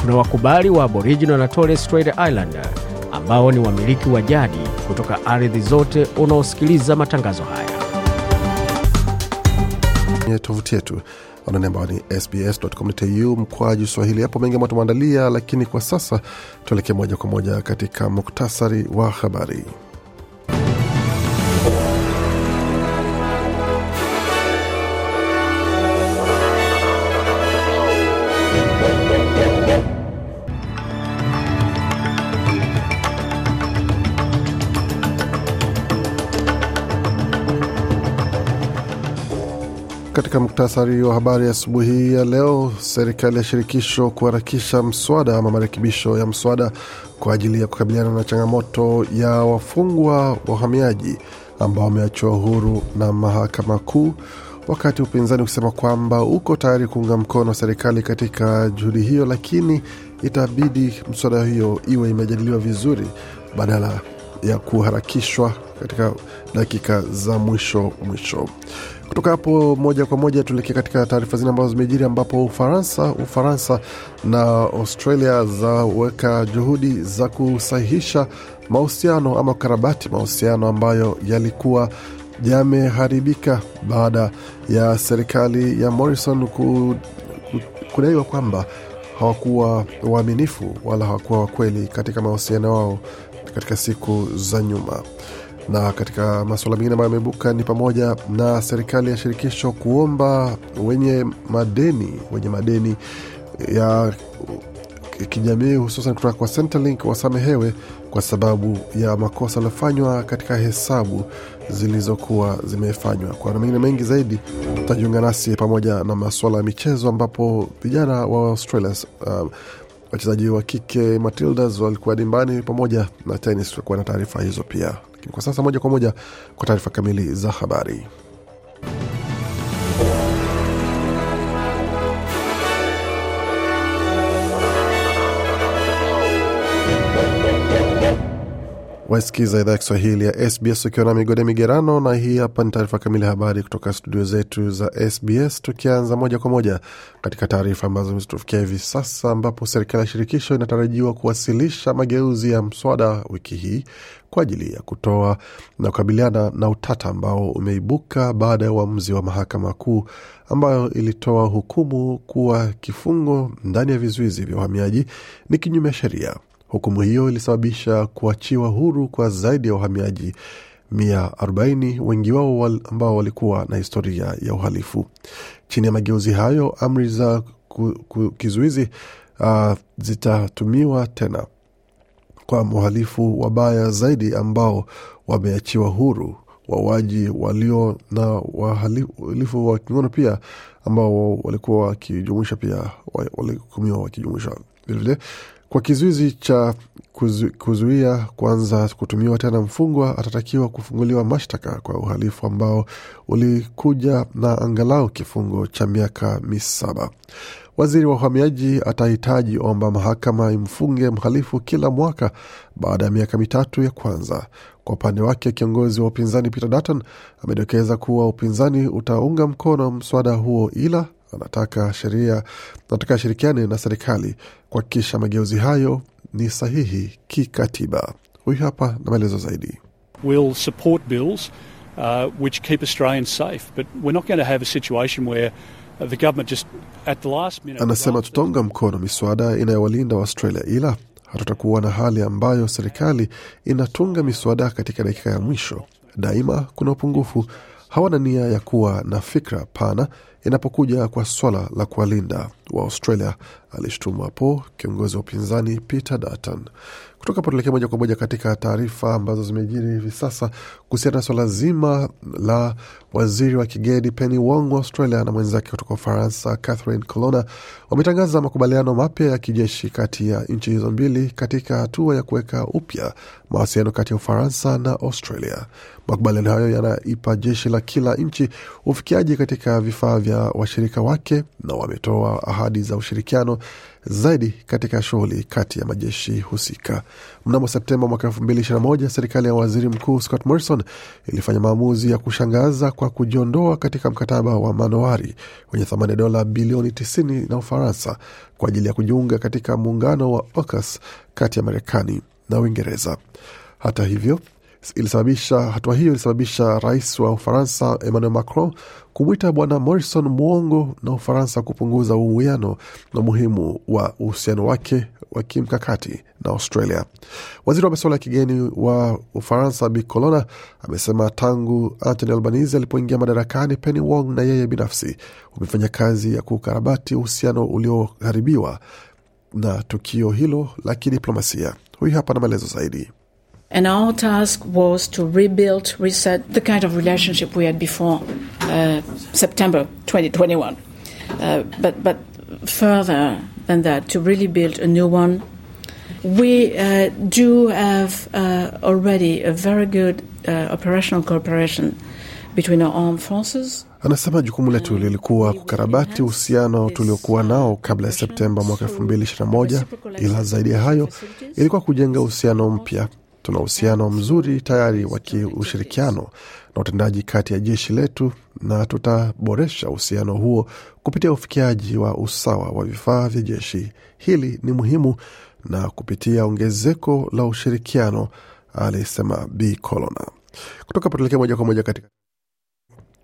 tuna wakubali wa Aboriginal na Torres Strait Islander ambao ni wamiliki wa jadi kutoka ardhi zote unaosikiliza matangazo haya. tovuti yetu anani ambao ni sbs.com.au mkwaju swahili. Hapo mengi ambayo tumeandalia, lakini kwa sasa tuelekee moja kwa moja katika muktasari wa habari. Katika muktasari wa habari asubuhi hii ya leo, serikali ya shirikisho kuharakisha mswada ama marekebisho ya mswada kwa ajili ya kukabiliana na changamoto ya wafungwa wahamiaji ambao wameachiwa huru na mahakama kuu, wakati upinzani ukisema kwamba uko tayari kuunga mkono serikali katika juhudi hiyo, lakini itabidi mswada hiyo iwe imejadiliwa vizuri badala ya kuharakishwa katika dakika za mwisho mwisho. Kutoka hapo moja kwa moja tuelekee katika taarifa zingine ambazo zimejiri, ambapo Ufaransa Ufaransa na Australia zaweka juhudi za kusahihisha mahusiano ama kukarabati mahusiano ambayo yalikuwa yameharibika baada ya serikali ya Morrison ku, ku, kudaiwa kwamba hawakuwa waaminifu wala hawakuwa wakweli katika mahusiano wao katika siku za nyuma na katika masuala mengine ambayo yameibuka ni pamoja na serikali ya shirikisho kuomba wenye madeni wenye madeni ya kijamii hususan kutoka kwa Centrelink wasamehewe kwa sababu ya makosa yaliyofanywa katika hesabu zilizokuwa zimefanywa. Kwa na mengine mengi zaidi, utajiunga nasi pamoja na masuala ya michezo, ambapo vijana wa Australia uh, wachezaji wa kike Matildas walikuwa dimbani pamoja na tenis. Tutakuwa na taarifa hizo pia, lakini kwa sasa moja kwa moja kwa taarifa kamili za habari. Wasikiza idhaa ya Kiswahili ya SBS ukiwa na migode migerano, na hii hapa ni taarifa kamili ya habari kutoka studio zetu za SBS, tukianza moja kwa moja katika taarifa ambazo zimetufikia hivi sasa, ambapo serikali ya shirikisho inatarajiwa kuwasilisha mageuzi ya mswada wiki hii kwa ajili ya kutoa na kukabiliana na utata ambao umeibuka baada ya uamuzi wa mahakama kuu ambayo ilitoa hukumu kuwa kifungo ndani ya vizuizi vya uhamiaji ni kinyume sheria. Hukumu hiyo ilisababisha kuachiwa huru kwa zaidi ya wahamiaji 140 wengi wao wal, ambao walikuwa na historia ya uhalifu. Chini ya mageuzi hayo, amri za kizuizi uh, zitatumiwa tena kwa wahalifu wabaya zaidi ambao wameachiwa huru, wauaji walio na wahalifu wa kingono pia ambao walikuwa wakijumuisha pia walihukumiwa wakijumuisha vilevile kwa kizuizi cha kuzu, kuzuia kuanza kutumiwa tena, mfungwa atatakiwa kufunguliwa mashtaka kwa uhalifu ambao ulikuja na angalau kifungo cha miaka misaba. Waziri wa uhamiaji atahitaji omba mahakama imfunge mhalifu kila mwaka baada ya miaka mitatu ya kwanza. Kwa upande wake, kiongozi wa upinzani Peter Dutton amedokeza kuwa upinzani utaunga mkono mswada huo, ila anataka sheria anataka ashirikiane na serikali kuhakikisha mageuzi hayo ni sahihi kikatiba. Huyu hapa na maelezo zaidi. We'll support bills uh, which keep Australians safe, but we're not going to have a situation where the government just at the last minute. Anasema tutaunga mkono miswada inayowalinda Waaustralia, ila hatutakuwa na hali ambayo serikali inatunga miswada katika dakika ya mwisho. Daima kuna upungufu. Hawana nia ya kuwa na fikra pana inapokuja kwa swala la kuwalinda wa Australia, alishtumu hapo kiongozi wa upinzani Peter Dutton. Kutoka hapo tuelekea moja kwa moja katika taarifa ambazo zimejiri hivi sasa kuhusiana na swala zima la waziri wa kigeni Penny Wong wa Australia na mwenzake kutoka Ufaransa Catherine Colonna wametangaza makubaliano mapya ya kijeshi kati ya nchi hizo mbili katika hatua ya kuweka upya mawasiliano kati ya Ufaransa na Australia. Makubaliano hayo yanaipa jeshi la kila nchi ufikiaji katika vifaa vya washirika wake na wametoa ahadi za ushirikiano zaidi katika shughuli kati ya majeshi husika. Mnamo Septemba mwaka elfu mbili ishirini na moja serikali ya waziri mkuu Scott Morrison ilifanya maamuzi ya kushangaza kwa kujiondoa katika mkataba wa manowari wenye thamani ya dola bilioni 90 na Ufaransa kwa ajili ya kujiunga katika muungano wa AUKUS kati ya Marekani na Uingereza. Hata hivyo ilisababisha hatua hiyo ilisababisha rais wa Ufaransa Emmanuel Macron kumwita bwana Morrison mwongo na Ufaransa kupunguza uwiano na umuhimu wa uhusiano wake wa kimkakati na Australia. Waziri wa masuala ya kigeni wa Ufaransa Bi Colonna amesema tangu Anthony Albanese alipoingia madarakani, Penny Wong na yeye binafsi wamefanya kazi ya kukarabati uhusiano ulioharibiwa na tukio hilo la kidiplomasia. Huyu hapa na maelezo zaidi. And our task was to rebuild, reset the kind of relationship we had before uh, September 2021. Uh, but, but further than that, to really build a new one. We uh, do have uh, already a very good uh, operational cooperation between our armed forces. Anasema jukumu letu lilikuwa kukarabati uhusiano tuliokuwa nao kabla ya Septemba mwaka 2021, ila zaidi ya hayo ilikuwa kujenga uhusiano mpya Tuna uhusiano mzuri tayari wa kiushirikiano na utendaji kati ya jeshi letu, na tutaboresha uhusiano huo kupitia ufikiaji wa usawa wa vifaa vya jeshi. Hili ni muhimu na kupitia ongezeko la ushirikiano, alisema B Colonna. Kutoka patulekea moja kwa moja katika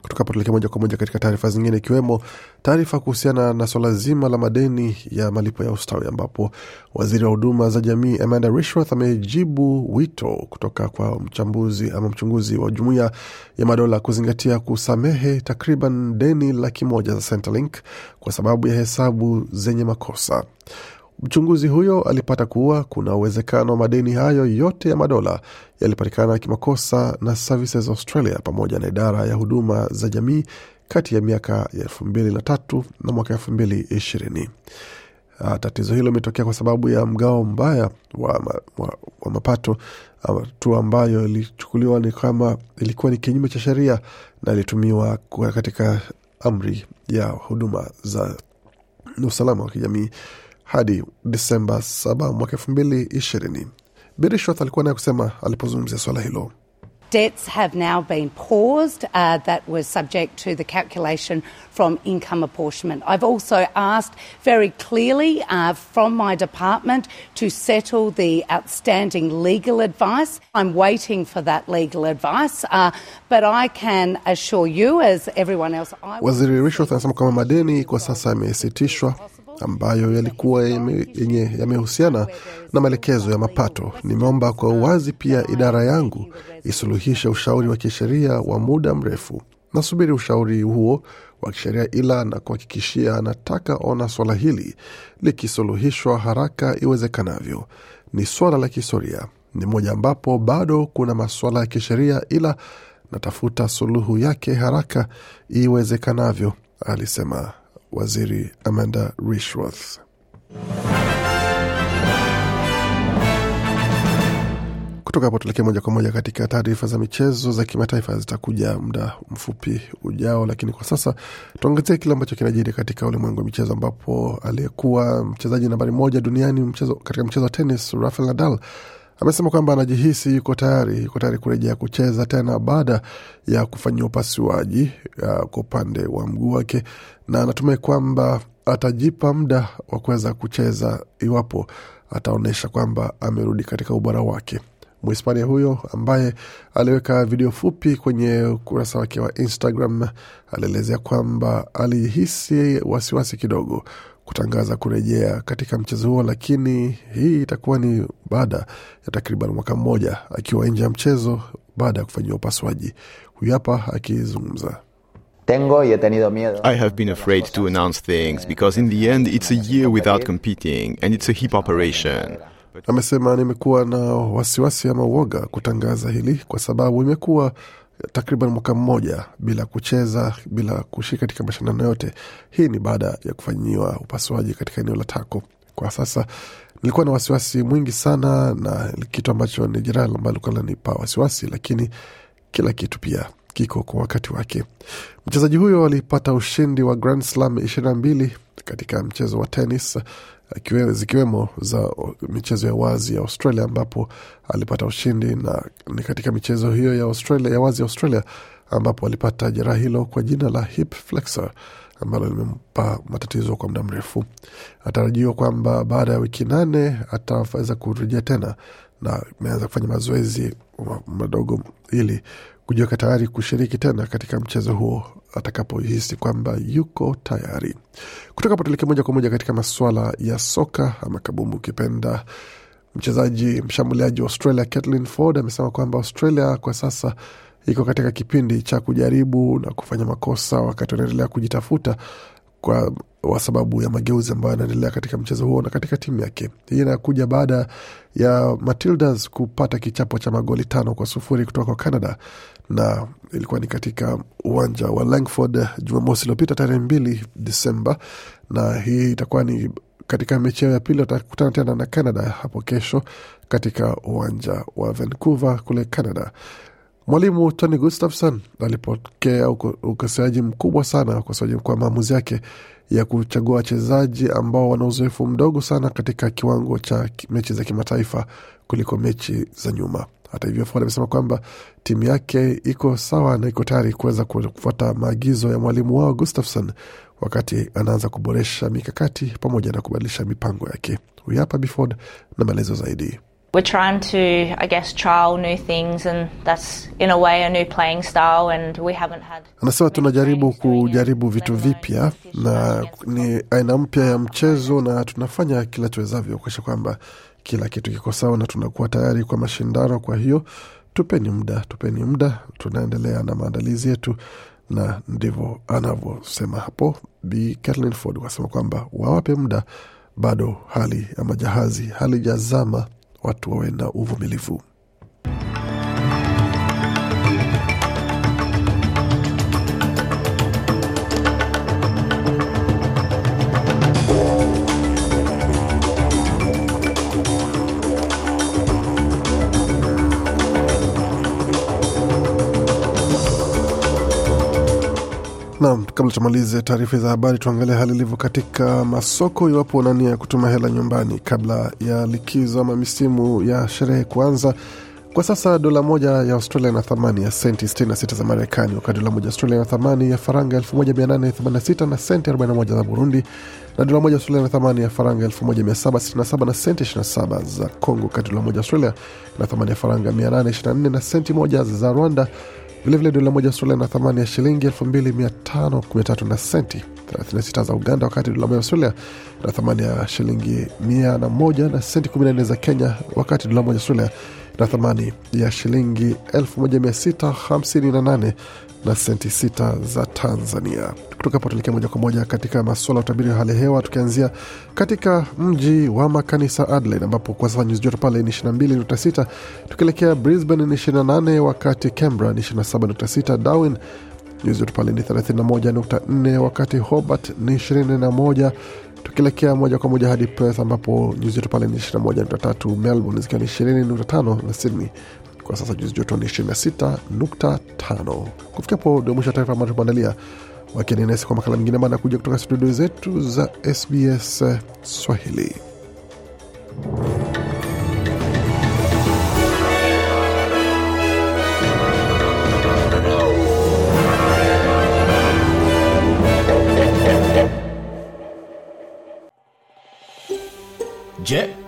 kutoka moja kwa moja katika taarifa zingine ikiwemo taarifa kuhusiana na swala zima la madeni ya malipo ya ustawi ambapo waziri wa huduma za jamii Amanda Rishworth amejibu wito kutoka kwa mchambuzi ama mchunguzi wa jumuiya ya madola kuzingatia kusamehe takriban deni laki moja za Centrelink kwa sababu ya hesabu zenye makosa. Mchunguzi huyo alipata kuwa kuna uwezekano wa madeni hayo yote ya madola yalipatikana kimakosa na Services Australia pamoja na idara ya huduma za jamii kati ya miaka ya elfu mbili na tatu na mwaka elfu mbili ishirini. Tatizo hilo imetokea kwa sababu ya mgao mbaya wa, ma, wa, wa mapato, hatua ambayo ilichukuliwa ni kama ilikuwa ni kinyume cha sheria na ilitumiwa katika amri ya huduma za usalama wa kijamii hadi Disemba 7 mwaka elfu mbili ishirini. Birishwath alikuwa naye kusema alipozungumzia swala hilo. Debts have now been paused uh, that was subject to the calculation from income apportionment. I've also asked very clearly uh, from my department to settle the outstanding legal advice. I'm waiting for that legal advice, uh, but I can assure you, as everyone else, I Waziri Rishworth anasema kwamba madeni kwa sasa yamesitishwa ambayo yalikuwa yenye yamehusiana na maelekezo ya mapato. Nimeomba kwa uwazi pia idara yangu isuluhishe ushauri wa kisheria wa muda mrefu. Nasubiri ushauri huo wa kisheria, ila na kuhakikishia, nataka ona swala hili likisuluhishwa haraka iwezekanavyo. Ni swala la kihistoria, ni moja ambapo bado kuna maswala ya kisheria, ila natafuta suluhu yake haraka iwezekanavyo, alisema Waziri Amanda Rishworth. Kutoka hapo tuelekee moja kwa moja katika taarifa za michezo za kimataifa, zitakuja muda mfupi ujao, lakini kwa sasa tuangazie kile ambacho kinajiri katika ulimwengu wa michezo, ambapo aliyekuwa mchezaji nambari moja duniani mchezo, katika mchezo wa tenis Rafael Nadal amesema kwamba anajihisi yuko tayari yuko tayari kurejea kucheza tena baada ya kufanyiwa upasuaji kwa upande wa mguu wake, na anatumai kwamba atajipa muda wa kuweza kucheza iwapo ataonyesha kwamba amerudi katika ubora wake. Mhispania huyo ambaye aliweka video fupi kwenye ukurasa wake wa Instagram alielezea kwamba alihisi wasiwasi kidogo kutangaza kurejea katika mchezo huo, lakini hii itakuwa ni baada ya takriban mwaka mmoja akiwa nje ya mchezo baada ya kufanyiwa upasuaji. Huyu hapa akizungumza. Tengo y he tenido miedo. I have been afraid to announce things because in the end it's a year without competing and it's a hip operation. Amesema nimekuwa na wasiwasi ama uoga kutangaza hili kwa sababu imekuwa takriban mwaka mmoja bila kucheza, bila kushiriki katika mashindano yote. Hii ni baada ya kufanyiwa upasuaji katika eneo la tako. Kwa sasa nilikuwa na wasiwasi mwingi sana, na kitu ambacho ni jeraha ambalo likuwa lanipa wasiwasi, lakini kila kitu pia kiko kwa wakati wake. Mchezaji huyo alipata ushindi wa Grand Slam ishirini na mbili katika mchezo wa tenis zikiwemo za michezo ya wazi ya Australia ambapo alipata ushindi na ni katika michezo hiyo ya Australia ya wazi ya Australia ambapo alipata jeraha hilo kwa jina la hip flexor ambalo limempa matatizo kwa muda mrefu. Atarajiwa kwamba baada ya wiki nane ataweza kurejea tena na ameanza kufanya mazoezi madogo ili kujiweka tayari kushiriki tena katika mchezo huo atakapohisi kwamba yuko tayari. Kutoka hapo moja kwa moja katika masuala ya soka ama kabumbu ukipenda. Mchezaji mshambuliaji wa Australia Caitlin Ford amesema kwamba Australia kwa sasa iko katika kipindi cha kujaribu na kufanya makosa wakati wanaendelea kujitafuta kwa wa sababu ya mageuzi ambayo yanaendelea katika mchezo huo na katika timu yake. Hii inakuja baada ya Matildas kupata kichapo cha magoli tano kwa sufuri kutoka kwa Canada, na ilikuwa ni katika uwanja wa Langford Jumamosi iliyopita tarehe mbili Desemba, na hii itakuwa ni katika mechi yao ya pili. Watakutana tena na Canada hapo kesho katika uwanja wa Vancouver kule Canada. Mwalimu Tony Gustafson alipokea uko- ukosoaji mkubwa sana ukosoaji kwa maamuzi yake ya kuchagua wachezaji ambao wana uzoefu mdogo sana katika kiwango cha mechi za kimataifa kuliko mechi za nyuma. Hata hivyo, Ford amesema kwamba timu yake iko sawa na iko tayari kuweza kufuata maagizo ya mwalimu wao Gustafson wakati anaanza kuboresha mikakati pamoja na kubadilisha mipango yake. Huyu hapa Biford na maelezo zaidi. We're trying to, I guess, trial new things, and that's in a way a new playing style. And we haven't had. Anasema tunajaribu kujaribu vitu vipya na ni aina mpya ya mchezo, na tunafanya kila tuwezavyo kuhakikisha kwamba kila kitu kiko sawa na tunakuwa tayari kwa mashindano. Kwa hiyo tupeni muda, tupeni muda, tunaendelea na maandalizi yetu, na ndivyo anavyosema hapo Bi Kathleen Ford, wasema kwamba wawape muda, bado hali ama jahazi halijazama, watu wawe na uvumilivu. Kabla tumalize taarifa za habari, tuangalie hali ilivyo katika masoko, iwapo unania ya kutuma hela nyumbani kabla ya likizo ama misimu ya sherehe kuanza. Kwa sasa dola moja ya Australia ina thamani ya senti 66 za Marekani, wakati dola moja Australia ina thamani ya faranga 1886 na senti 41 za Burundi, na dola moja Australia ina thamani ya faranga 1767 na senti 27 za Congo, wakati dola moja Australia ina thamani ya faranga 824 na senti moja za Rwanda. Vilevile dola moja Australia na thamani ya shilingi 2513 na senti. 36 za Uganda, wakati dola moja Australia na thamani ya shilingi 101 na senti 14 za Kenya, wakati dola moja Australia na thamani ya shilingi 1658 na senti 6 za Tanzania. Kutoka hapo tuelekea moja kwa moja katika masuala ya utabiri wa hali ya hewa, tukianzia katika mji wa makanisa Adelaide, ambapo kwa sasa nyuzi joto pale ni 22.6, tukielekea Brisbane ni 28, wakati Canberra ni 27.6, Darwin nyuzi joto pale ni 31.4, wakati Hobart ni 21 tukielekea moja kwa moja hadi Perth ambapo nyuzi joto pale ni 21.3, Melbourne zikiwa ni 20.5 na Sydney kwa sasa nyuzi joto ni 26.5. Kufikia hapo ndio mwisho wa taarifa ambayo tumeandalia. Wakini nasi kwa makala mengine baada ya kuja kutoka studio zetu za SBS Swahili.